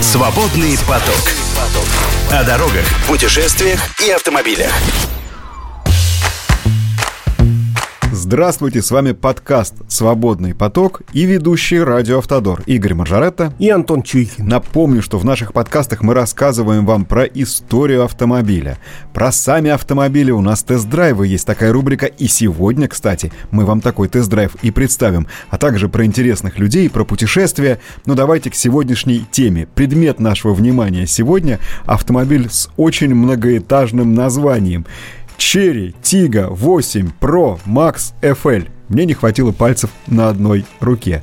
Свободный поток. О дорогах, путешествиях и автомобилях. Здравствуйте, с вами подкаст «Свободный поток» и ведущий радио «Автодор» Игорь Маржаретта и Антон Чуйкин. Напомню, что в наших подкастах мы рассказываем вам про историю автомобиля, про сами автомобили. У нас тест-драйвы, есть такая рубрика. И сегодня, кстати, мы вам такой тест-драйв и представим, а также про интересных людей, про путешествия. Но давайте к сегодняшней теме. Предмет нашего внимания сегодня – автомобиль с очень многоэтажным названием – Cherry Tiggo 8 Pro Max FL. Мне не хватило пальцев на одной руке.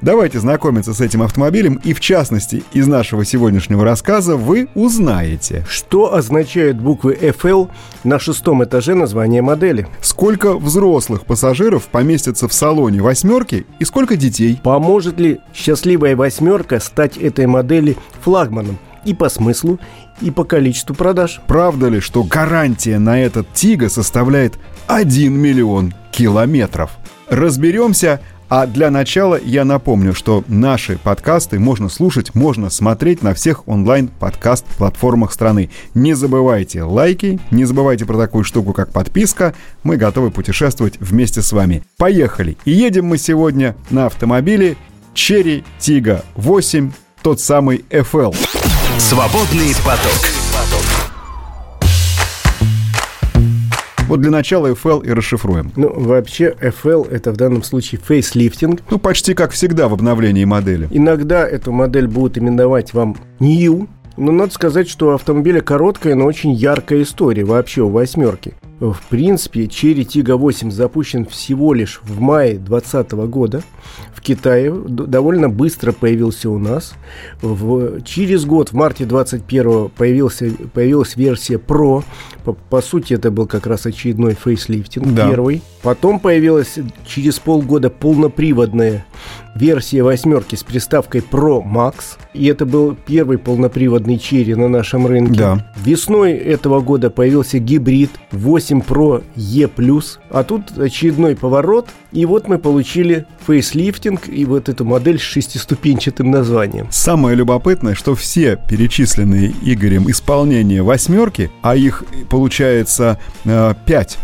Давайте знакомиться с этим автомобилем, и в частности, из нашего сегодняшнего рассказа вы узнаете. Что означают буквы FL на шестом этаже названия модели? Сколько взрослых пассажиров поместятся в салоне восьмерки и сколько детей? Поможет ли счастливая восьмерка стать этой модели флагманом? И по смыслу, и по количеству продаж. Правда ли, что гарантия на этот Тига составляет 1 миллион километров? Разберемся, а для начала я напомню, что наши подкасты можно слушать, можно смотреть на всех онлайн-подкаст-платформах страны. Не забывайте лайки, не забывайте про такую штуку, как подписка. Мы готовы путешествовать вместе с вами. Поехали! И едем мы сегодня на автомобиле Cherry Tiggo 8, тот самый FL. Свободный поток. Вот для начала FL и расшифруем. Ну, вообще, FL – это в данном случае фейслифтинг. Ну, почти как всегда в обновлении модели. Иногда эту модель будут именовать вам New, но надо сказать, что у автомобиля короткая, но очень яркая история вообще у восьмерки. В принципе, Cherry Tiggo 8 запущен всего лишь в мае 2020 года в Китае, довольно быстро появился у нас. В, через год, в марте 21 появился, появилась версия Pro. По, по сути, это был как раз очередной фейслифтинг, да. первый. Потом появилась через полгода полноприводная версия восьмерки с приставкой Pro Max. И это был первый полноприводный черри на нашем рынке. Да. Весной этого года появился гибрид 8 Pro E+. А тут очередной поворот. И вот мы получили фейслифтинг и вот эту модель с шестиступенчатым названием. Самое любопытное, что все перечисленные Игорем исполнения восьмерки, а их получается э, пять,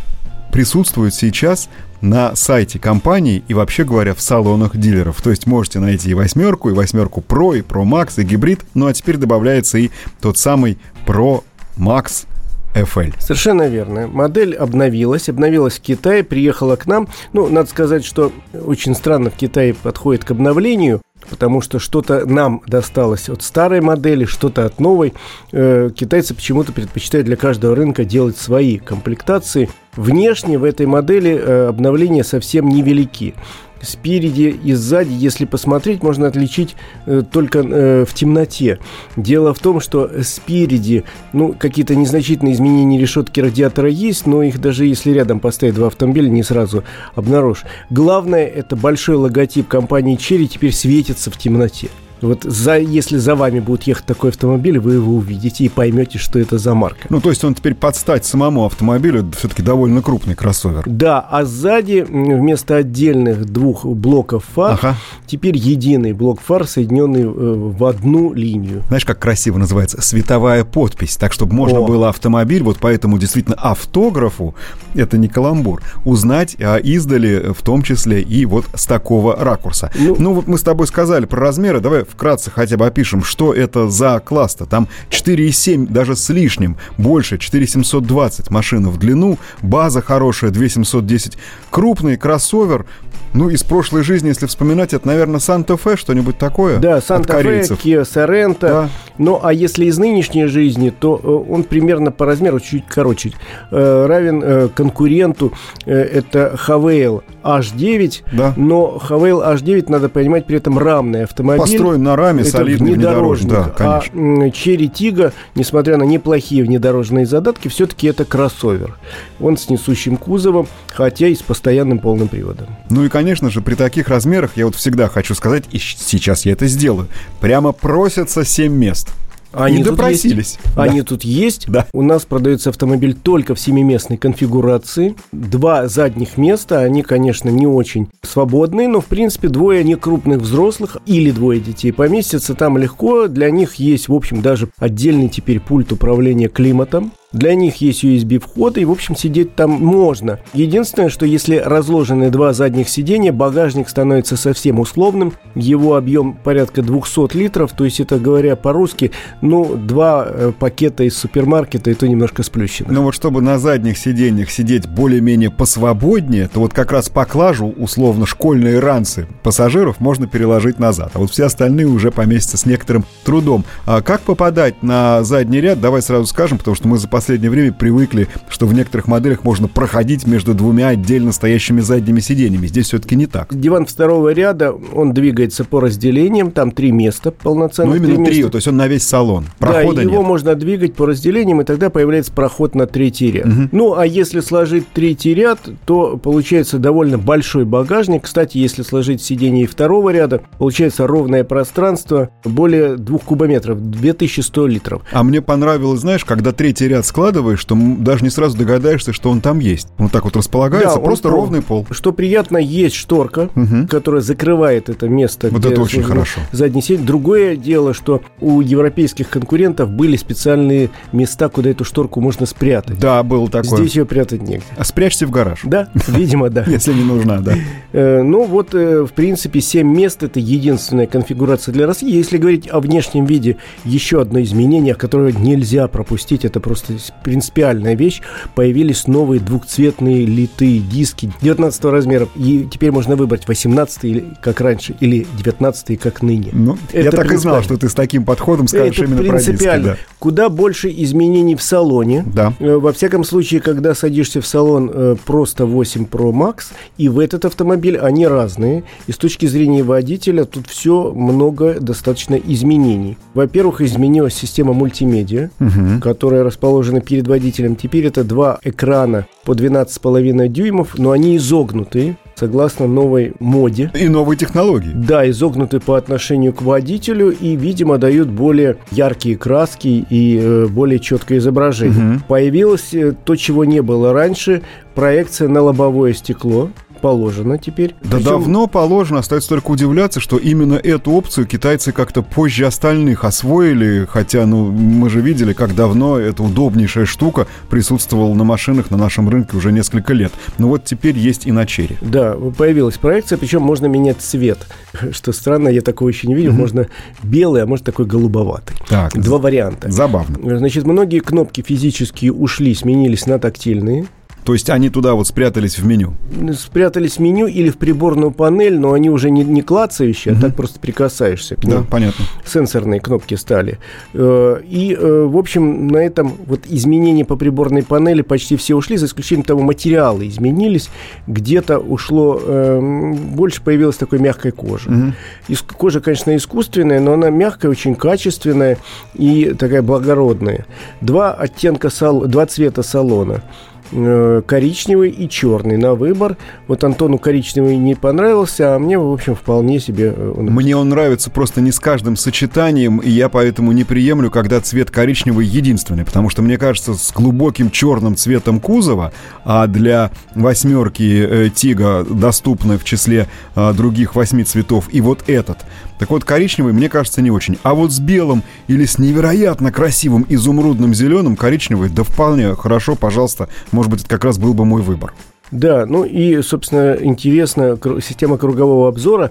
присутствуют сейчас на сайте компании и вообще говоря в салонах дилеров. То есть можете найти и восьмерку, и восьмерку Pro, и Pro Max, и гибрид. Ну а теперь добавляется и тот самый Pro Max FL. Совершенно верно. Модель обновилась, обновилась в Китае, приехала к нам. Ну, надо сказать, что очень странно в Китае подходит к обновлению потому что что-то нам досталось от старой модели, что-то от новой. Э, китайцы почему-то предпочитают для каждого рынка делать свои комплектации. Внешне в этой модели э, обновления совсем невелики спереди и сзади, если посмотреть, можно отличить э, только э, в темноте. Дело в том, что спереди, ну, какие-то незначительные изменения решетки радиатора есть, но их даже если рядом поставить два автомобиля, не сразу обнаружишь. Главное, это большой логотип компании Cherry теперь светится в темноте. Вот за, если за вами будет ехать такой автомобиль, вы его увидите и поймете, что это за марка. Ну, то есть он теперь подстать самому автомобилю, все-таки довольно крупный кроссовер. Да, а сзади вместо отдельных двух блоков фар, ага. теперь единый блок фар, соединенный э, в одну линию. Знаешь, как красиво называется? Световая подпись. Так, чтобы можно О. было автомобиль, вот поэтому действительно автографу, это не каламбур, узнать а издали в том числе и вот с такого ракурса. Ну, ну вот мы с тобой сказали про размеры, давай вкратце хотя бы опишем, что это за класс-то. Там 4,7 даже с лишним, больше 4720 машин в длину, база хорошая 2710, крупный кроссовер, ну, из прошлой жизни, если вспоминать, это, наверное, Санта-Фе, что-нибудь такое. Да, Санта-Фе, Kia Sorento. Да. Ну, а если из нынешней жизни, то э, он примерно по размеру чуть короче, э, равен э, конкуренту, это Havail H9. Да. Но Havail H9, надо понимать, при этом рамный автомобиль. Построен на раме, это солидный внедорожник. Да, конечно. А Cherry Tiggo, несмотря на неплохие внедорожные задатки, все-таки это кроссовер. Он с несущим кузовом, хотя и с постоянным полным приводом. Ну и, конечно же, при таких размерах, я вот всегда хочу сказать, и сейчас я это сделаю, прямо просятся 7 мест. Они и тут допросились. Есть. Они тут есть. Да. У нас продается автомобиль только в семиместной конфигурации. Два задних места, они, конечно, не очень свободные, но, в принципе, двое некрупных взрослых или двое детей поместятся там легко. Для них есть, в общем, даже отдельный теперь пульт управления климатом. Для них есть USB вход, и, в общем, сидеть там можно. Единственное, что если разложены два задних сиденья, багажник становится совсем условным. Его объем порядка 200 литров, то есть это, говоря по-русски, ну, два э, пакета из супермаркета, и то немножко сплющено. Но вот чтобы на задних сиденьях сидеть более-менее посвободнее, то вот как раз поклажу, условно, школьные ранцы пассажиров можно переложить назад, а вот все остальные уже поместятся с некоторым трудом. А как попадать на задний ряд, давай сразу скажем, потому что мы за последнее время привыкли, что в некоторых моделях можно проходить между двумя отдельно стоящими задними сиденьями. Здесь все-таки не так. Диван второго ряда, он двигается по разделениям, там три места полноценных. Ну, именно три, места. то есть он на весь салон. Прохода да, его нет. можно двигать по разделениям, и тогда появляется проход на третий ряд. Угу. Ну, а если сложить третий ряд, то получается довольно большой багажник. Кстати, если сложить сиденье второго ряда, получается ровное пространство более двух кубометров, 2100 литров. А мне понравилось, знаешь, когда третий ряд складываешь, что даже не сразу догадаешься, что он там есть. Он так вот располагается, да, просто ровный пол. Что приятно, есть шторка, угу. которая закрывает это место. Вот это очень хорошо. Задний сеть. Другое дело, что у европейских конкурентов были специальные места, куда эту шторку можно спрятать. Да, было такое. Здесь ее прятать негде. А спрячьте в гараж. Да, видимо, да. Если не нужна, да. Э, ну вот, э, в принципе, 7 мест – это единственная конфигурация для России. Если говорить о внешнем виде, еще одно изменение, которое нельзя пропустить, это просто принципиальная вещь. Появились новые двухцветные литые диски 19 размера. И теперь можно выбрать 18 как раньше или 19 как ныне. Ну, я так и знал, что ты с таким подходом скажешь это именно принципиально. про диски. Да. Куда больше изменений в салоне. Да. Э, во всяком случае, когда садишься в салон э, просто 8 Pro Max, и в этот автомобиль они разные. И с точки зрения водителя тут все много достаточно изменений. Во-первых, изменилась система мультимедиа, угу. которая расположена перед водителем. Теперь это два экрана по 12,5 дюймов, но они изогнутые согласно новой моде. И новой технологии. Да, изогнуты по отношению к водителю и, видимо, дают более яркие краски и э, более четкое изображение. Угу. Появилось э, то, чего не было раньше, проекция на лобовое стекло положено теперь. Да Причем... давно положено, остается только удивляться, что именно эту опцию китайцы как-то позже остальных освоили, хотя, ну, мы же видели, как давно эта удобнейшая штука присутствовала на машинах на нашем рынке уже несколько лет. Но вот теперь есть и на черри. Да, появилась проекция, причем можно менять цвет. Что странно, я такого еще не видел. Mm-hmm. Можно белый, а может такой голубоватый. Так, Два варианта. Забавно. Значит, многие кнопки физические ушли, сменились на тактильные. То есть они туда вот спрятались в меню? Спрятались в меню или в приборную панель, но они уже не, не клацающие, угу. а так просто прикасаешься. Да, понятно. Сенсорные кнопки стали. Э, и, э, в общем, на этом вот изменения по приборной панели почти все ушли, за исключением того, материалы изменились. Где-то ушло, эм, больше появилась такой мягкой кожи. Угу. Кожа, конечно, искусственная, но она мягкая, очень качественная и такая благородная. Два оттенка, сал... два цвета салона – коричневый и черный на выбор. Вот Антону коричневый не понравился, а мне, в общем, вполне себе... Э, он... Мне он нравится просто не с каждым сочетанием, и я поэтому не приемлю, когда цвет коричневый единственный, потому что, мне кажется, с глубоким черным цветом кузова, а для восьмерки э, Тига доступны в числе э, других восьми цветов и вот этот. Так вот, коричневый, мне кажется, не очень. А вот с белым или с невероятно красивым изумрудным зеленым коричневый, да вполне хорошо, пожалуйста, может быть, это как раз был бы мой выбор. Да, ну и, собственно, интересна система кругового обзора,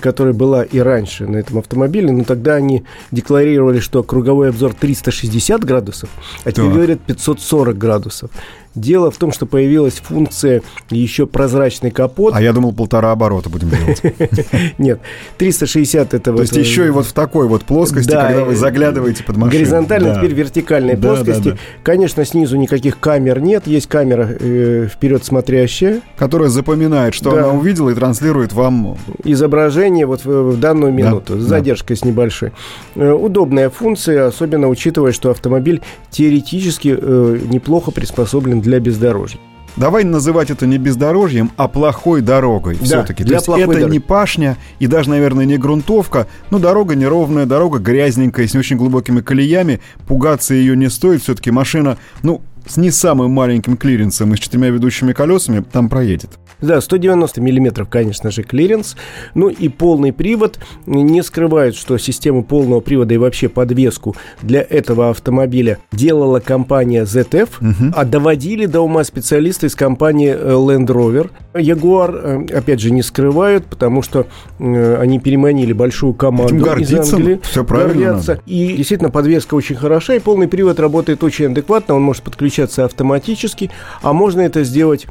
которая была и раньше на этом автомобиле, но тогда они декларировали, что круговой обзор 360 градусов, а теперь так. говорят 540 градусов. Дело в том, что появилась функция еще прозрачный капот. А я думал, полтора оборота будем делать. Нет, 360 это... То есть еще и вот в такой вот плоскости, когда вы заглядываете под машину. Горизонтально, теперь вертикальной плоскости. Конечно, снизу никаких камер нет, есть камера э, вперед смотрящая. Которая запоминает, что она увидела и транслирует вам... Изображение вот в данную минуту, с задержкой с небольшой. Э, удобная функция, особенно учитывая, что автомобиль теоретически э, неплохо приспособлен для бездорожья. давай называть это не бездорожьем, а плохой дорогой Да, все-таки. То есть это дороги. не пашня и даже, наверное, не грунтовка, но дорога неровная, дорога грязненькая, с не очень глубокими колеями, пугаться ее не стоит, все-таки машина, ну, с не самым маленьким клиренсом и с четырьмя ведущими колесами там проедет. Да, 190 миллиметров, конечно же, клиренс. Ну и полный привод. Не скрывают, что систему полного привода и вообще подвеску для этого автомобиля делала компания ZF, а доводили до ума специалисты из компании э, Land Rover. Jaguar, э, опять же, не скрывают, потому что э, они переманили большую команду Этим из гордиться, Англии. всё правильно Гордятся. надо. И действительно, подвеска очень хороша, и полный привод работает очень адекватно, он может подключаться автоматически, а можно это сделать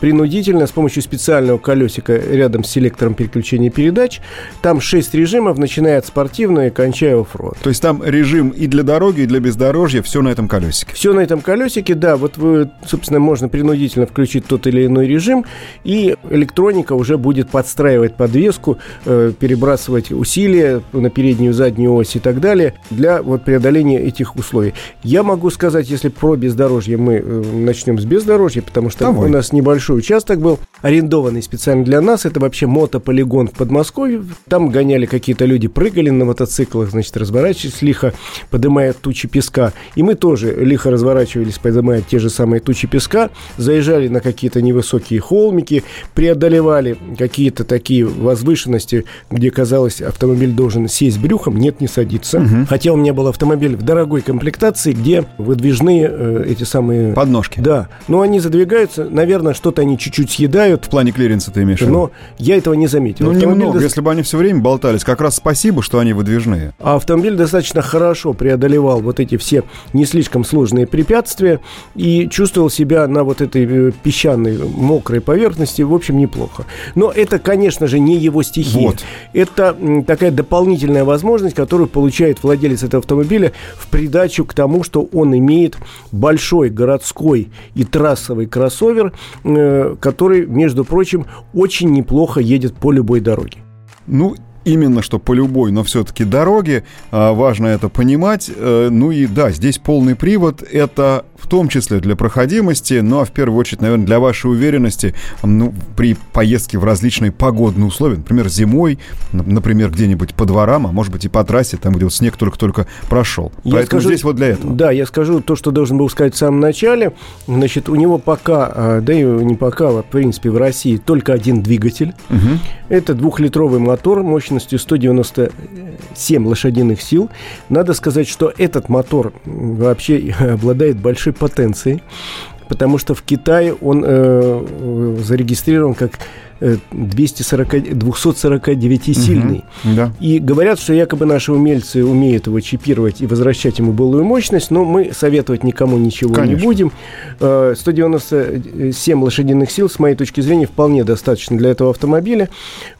принудительно с помощью специального колесика рядом с селектором переключения передач. Там 6 режимов, начиная от спортивного и кончая off-road. То есть там режим и для дороги, и для бездорожья, все на этом колесике. Все на этом колесике, да, вот вы, собственно, можно принудительно включить тот или иной режим, и электроника уже будет подстраивать подвеску, э, перебрасывать усилия на переднюю, заднюю ось и так далее для вот преодоления этих условий. Я могу сказать, если про бездорожье мы э, начнем с бездорожья, потому что Давай. у нас небольшой участок был, арендованный специально для нас, это вообще мотополигон в Подмосковье, там гоняли какие-то люди, прыгали на мотоциклах, значит, разворачивались лихо, поднимая тучи песка, и мы тоже лихо разворачивались, поднимая те же самые тучи песка, заезжали на какие-то невысокие холмики, преодолевали какие-то такие возвышенности, где, казалось, автомобиль должен сесть брюхом, нет, не садиться. Хотя у меня был автомобиль в дорогой комплектации, где выдвижные э, эти самые... Подножки. Да, но они задвигаются, наверное, что-то они чуть-чуть съедают, В плане клиренса ты имеешь в виду? но я этого не заметил. Ну, Автомобиль немного. дос- Если бы они все время болтались, как раз спасибо, что они выдвижные. А автомобиль достаточно хорошо преодолевал вот эти все не слишком сложные препятствия и чувствовал себя на вот этой э, песчаной мокрой поверхности, в общем, неплохо. Но это, конечно же, не его стихия. Вот. Это такая дополнительная возможность, которую получает владелец этого автомобиля в придачу к тому, что он имеет большой городской и трассовый кроссовер, э, который, между прочим, очень неплохо едет по любой дороге. Ну, именно что по любой, но все-таки дороге. а, важно это понимать. Э, ну и да, здесь полный привод. Это в том числе для проходимости, ну а в первую очередь, наверное, для вашей уверенности ну, при поездке в различные погодные условия. Например, зимой, например, где-нибудь по дворам, а может быть и по трассе, там, где вот снег только-только прошел. Я Поэтому скажу- здесь вот для этого. Да, я скажу то, что должен был сказать в самом начале. Значит, у него пока, а, да и не пока, а в принципе в России только один двигатель. Мгм. Это двухлитровый мотор мощностью 197 лошадиных сил. Надо сказать, что этот мотор вообще обладает большой потенцией, потому что в Китае он э, зарегистрирован как 240, 249-сильный. Мгм. Да. И говорят, что якобы наши умельцы умеют его чипировать и возвращать ему былую мощность, но мы советовать никому ничего Конечно. не будем. Э, 197 лошадиных сил, с моей точки зрения, вполне достаточно для этого автомобиля.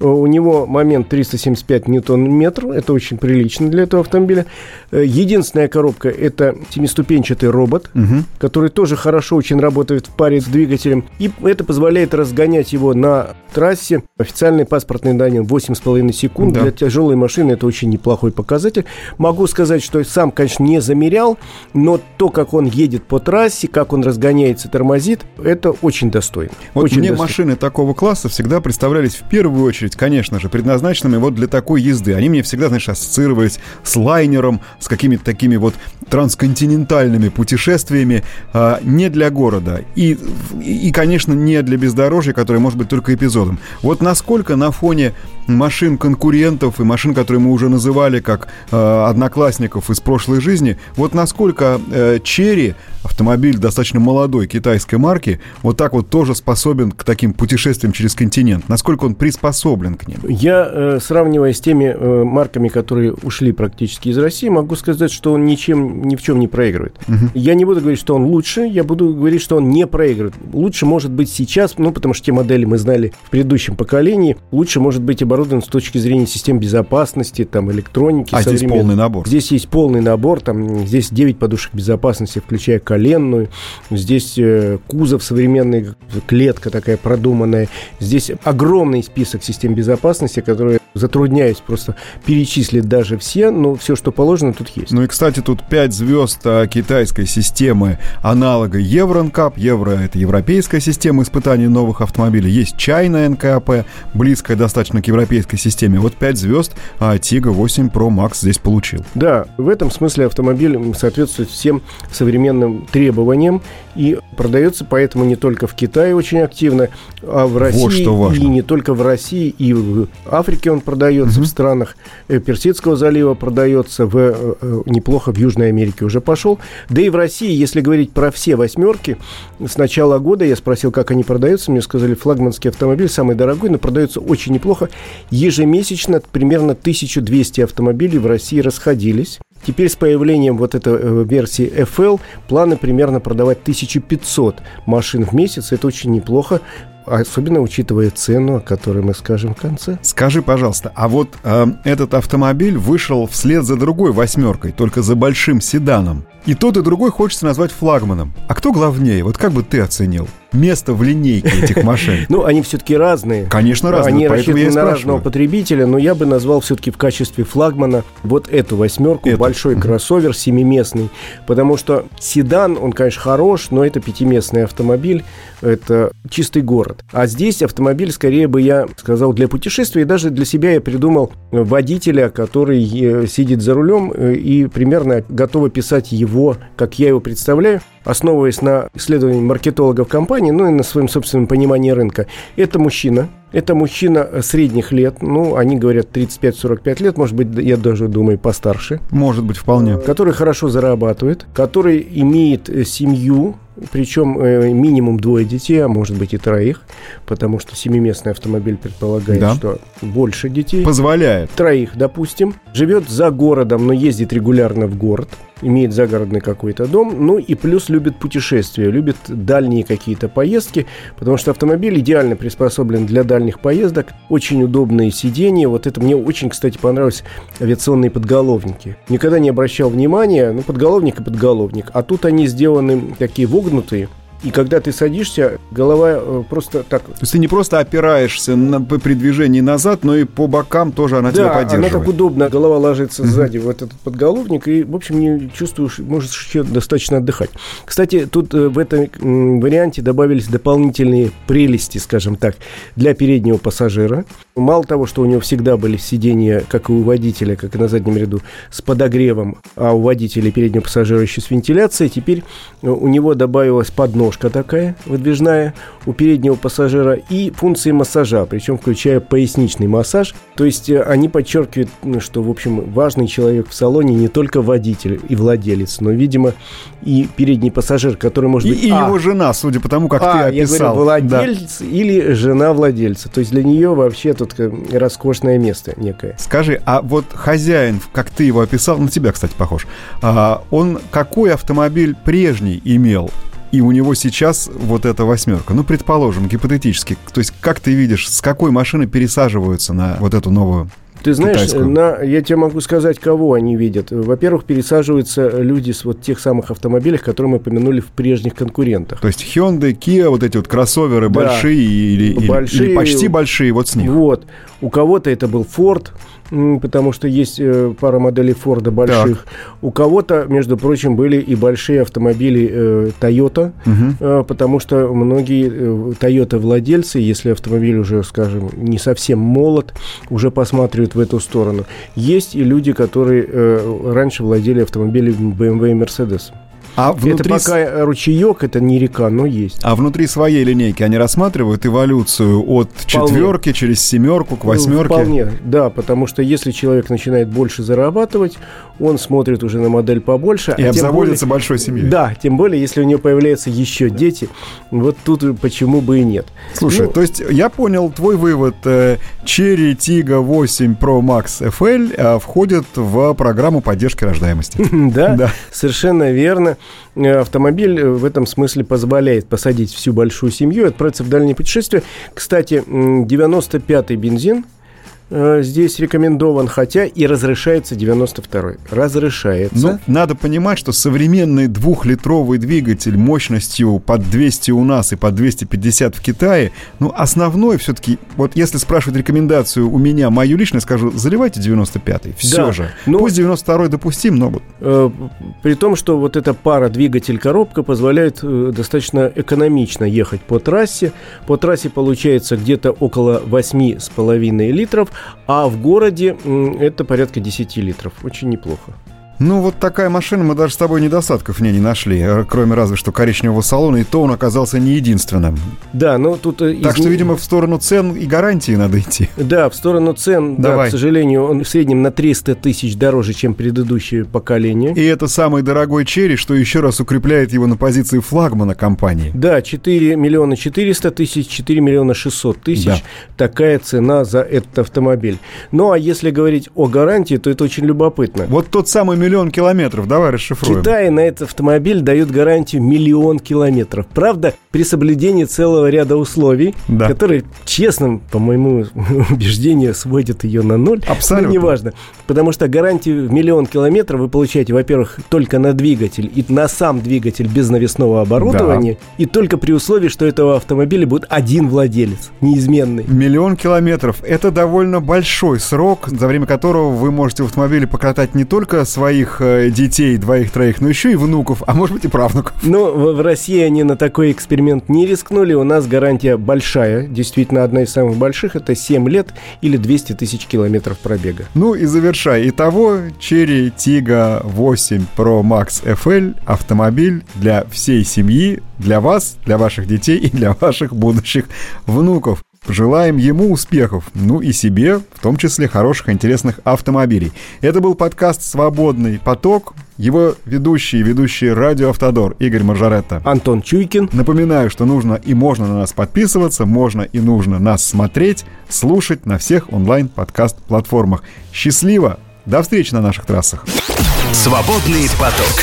Э, У него момент 375 ньютон-метр, это очень прилично для этого автомобиля. Э, Единственная коробка – это семиступенчатый робот, Мгм. который тоже хорошо очень работает в паре с двигателем. И это позволяет разгонять его на трассе. Официальные паспортные данные 8,5 секунд. Да. Для тяжелой машины это очень неплохой показатель. Могу сказать, что сам, конечно, не замерял, но то, как он едет по трассе, как он разгоняется, тормозит, это очень достойно. Вот очень мне достойно. машины такого класса всегда представлялись в первую очередь, конечно же, предназначенными вот для такой езды. Они мне всегда, знаешь, ассоциировались с лайнером, с какими-то такими вот трансконтинентальными путешествиями, а, не для города. И, и, конечно, не для бездорожья, которое может быть только эпизодом. Вот насколько на фоне машин конкурентов и машин, которые мы уже называли как э, одноклассников из прошлой жизни, вот насколько э, Черри, автомобиль достаточно молодой китайской марки, вот так вот тоже способен к таким путешествиям через континент? Насколько он приспособлен к ним? Я, э, сравнивая с теми э, марками, которые ушли практически из России, могу сказать, что он ничем, ни в чем не проигрывает. Я не буду говорить, что он лучше, я буду говорить, что он не проигрывает. Лучше может быть сейчас, ну, потому что те модели мы знали в предыдущем поколении, лучше может быть оборудован с точки зрения систем безопасности, там, электроники. А здесь полный набор? Здесь есть полный набор, там, здесь 9 подушек безопасности, включая коленную, здесь э, кузов современный, клетка такая продуманная, здесь огромный список систем безопасности, которые затрудняюсь просто перечислить даже все, но все, что положено, тут есть. Ну и, кстати, тут 5 звезд а, китайской системы аналога Евронкап. Евро — это европейская система испытаний новых автомобилей. Есть чайная НКАП, близкая достаточно к европейской системе. Вот 5 звезд а Тига 8 Pro Max здесь получил. Да, в этом смысле автомобиль соответствует всем современным требованиям и продается поэтому не только в Китае очень активно, а в России вот что важно. и не только в России, и в Африке он продается, угу. в странах э, Персидского залива продается, в, э, э, неплохо в Южной Америке уже пошел. Да и в России, если говорить про все восьмерки, с начала года я спросил, как они продаются, мне сказали, флагманский автомобиль самый дорогой, но продается очень неплохо. Ежемесячно примерно 1200 автомобилей в России расходились. Теперь с появлением вот этой версии FL планы примерно продавать 1500 машин в месяц. Это очень неплохо особенно учитывая цену, о которой мы скажем в конце. Скажи, пожалуйста, а вот э, этот автомобиль вышел вслед за другой восьмеркой, только за большим седаном. И тот, и другой хочется назвать флагманом. А кто главнее? Вот как бы ты оценил? место в линейке этих машин? Ну, они все-таки разные. Конечно, разные. Они рассчитаны на разного потребителя, но я бы назвал все-таки в качестве флагмана вот эту восьмерку, большой кроссовер семиместный, потому что седан, он, конечно, хорош, но это пятиместный автомобиль, это чистый город. А здесь автомобиль, скорее бы я сказал, для путешествия, и даже для себя я придумал водителя, который э, сидит за рулем э, и примерно готов писать его, как я его представляю, основываясь на исследовании маркетологов компании, ну и на своем собственном понимании рынка. Это мужчина, это мужчина средних лет, ну, они говорят 35-45 лет, может быть, я даже думаю, постарше. Может быть, вполне. Который хорошо зарабатывает, который имеет э, семью, причем э, минимум двое детей, а может быть и троих, потому что семиместный автомобиль предполагает, да. что больше детей. Позволяет. Троих, допустим. Живет за городом, но ездит регулярно в город имеет загородный какой-то дом, ну и плюс любит путешествия, любит дальние какие-то поездки, потому что автомобиль идеально приспособлен для дальних поездок, очень удобные сиденья, вот это мне очень, кстати, понравилось, авиационные подголовники. Никогда не обращал внимания, ну, подголовник и подголовник, а тут они сделаны такие вогнутые, и когда ты садишься, голова э, просто так... То есть ты не просто опираешься на, при движении назад, но и по бокам тоже она да, тебя поддерживает. она так удобно, голова ложится сзади в этот подголовник, и, в общем, не чувствуешь, можешь еще достаточно отдыхать. Кстати, тут э, в этом варианте добавились дополнительные прелести, скажем так, для переднего пассажира. Мало того, что у него всегда были сиденья, как и у водителя, как и на заднем ряду, с подогревом, а у водителя переднего пассажира еще с вентиляцией, теперь э, у него добавилась подножка ножка такая выдвижная у переднего пассажира и функции массажа, причем включая поясничный массаж. То есть э, они подчеркивают, что, в общем, важный человек в салоне не только водитель и владелец, но, видимо, и передний пассажир, который может и, быть... И а, его жена, судя по тому, как а, ты описал. я говорю, владелец да. или жена владельца. То есть для нее вообще тут роскошное место некое. Скажи, а вот хозяин, как ты его описал, на тебя, кстати, похож, а, он какой автомобиль прежний имел? И у него сейчас вот эта восьмерка. Ну, предположим, гипотетически. То есть, как ты видишь, с какой машины пересаживаются на вот эту новую ты знаешь, на, я тебе могу сказать, кого они видят. Во-первых, пересаживаются люди с вот тех самых автомобилях, которые мы помянули в прежних конкурентах. То есть Hyundai, Kia, вот эти вот кроссоверы да. большие или, большие, или почти большие, вот с них. Вот. У кого-то это был Ford, потому что есть э, пара моделей Форда больших. Так. У кого-то, между прочим, были и большие автомобили э, Toyota, угу. потому что многие Toyota владельцы, если автомобиль уже, скажем, не совсем молод, уже посматривают в эту сторону. Есть и люди, которые раньше владели автомобилями BMW и Mercedes. А внутри... Это пока ручеек, это не река, но есть. А внутри своей линейки они рассматривают эволюцию от Вполне. четверки через семерку к восьмерке? Вполне, да, потому что если человек начинает больше зарабатывать, он смотрит уже на модель побольше. И а обзаводится более... большой семьей. Да, тем более, если у него появляются еще дети, вот тут почему бы и нет. Слушай, ну, то есть я понял твой вывод. Э, Cherry Tiggo 8 Pro Max FL э, входит в программу поддержки рождаемости. Да, совершенно верно. э, автомобиль в этом смысле позволяет посадить всю большую семью и отправиться в дальнее путешествие. Кстати, 95-й бензин – Э, здесь рекомендован, хотя и разрешается 92-й. Разрешается. Ну, надо понимать, что современный двухлитровый двигатель мощностью под 200 у нас и под 250 в Китае, ну, основной все-таки, вот если спрашивать рекомендацию у меня, мою личную, скажу, заливайте 95-й, все да, же. Ну, Пусть 92-й допустим, но... Э, при том, что вот эта пара двигатель-коробка позволяет э, достаточно экономично ехать по трассе. По трассе получается где-то около 8,5 литров, а в городе это порядка 10 литров. Очень неплохо. Ну, вот такая машина, мы даже с тобой недостатков в ней не нашли, э, кроме разве что коричневого салона, и то он оказался не единственным. Да, ну тут... Э, так из... что, видимо, в сторону цен и гарантии надо идти. Да, в сторону цен, Давай. да, к сожалению, он в среднем на 300 тысяч дороже, чем предыдущее поколение. И это самый дорогой черри, что еще раз укрепляет его на позиции флагмана компании. Да, 4 миллиона 400 тысяч, 4 миллиона 600 тысяч. Да. Такая цена за этот автомобиль. Ну, а если говорить о гарантии, то это очень любопытно. Вот тот самый миллион километров. Давай расшифруем. Китай на этот автомобиль дают гарантию миллион километров. Правда, при соблюдении целого ряда условий, да. которые, честно, по моему убеждению, сводят ее на ноль. Абсолютно. Но неважно. Потому что гарантию в миллион километров вы получаете, во-первых, только на двигатель и на сам двигатель без навесного оборудования. Да. И только при условии, что этого автомобиля будет один владелец, неизменный. Миллион километров. Это довольно большой срок, за время которого вы можете в автомобиле покатать не только свои своих э, детей, двоих-троих, но еще и внуков, а может быть и правнуков. Ну, в, России они на такой эксперимент не рискнули. У нас гарантия большая, действительно одна из самых больших. Это 7 лет или 200 тысяч километров пробега. Ну и завершая. Итого, Cherry Tiggo 8 Pro Max FL автомобиль для всей семьи, для вас, для ваших детей и для ваших будущих внуков. Желаем ему успехов, ну и себе, в том числе хороших, интересных автомобилей. Это был подкаст «Свободный поток». Его ведущий, ведущий радио «Автодор» Игорь Маржаретта. Антон Чуйкин. Напоминаю, что нужно и можно на нас подписываться, можно и нужно нас смотреть, слушать на всех онлайн-подкаст-платформах. Счастливо! До встречи на наших трассах. «Свободный поток».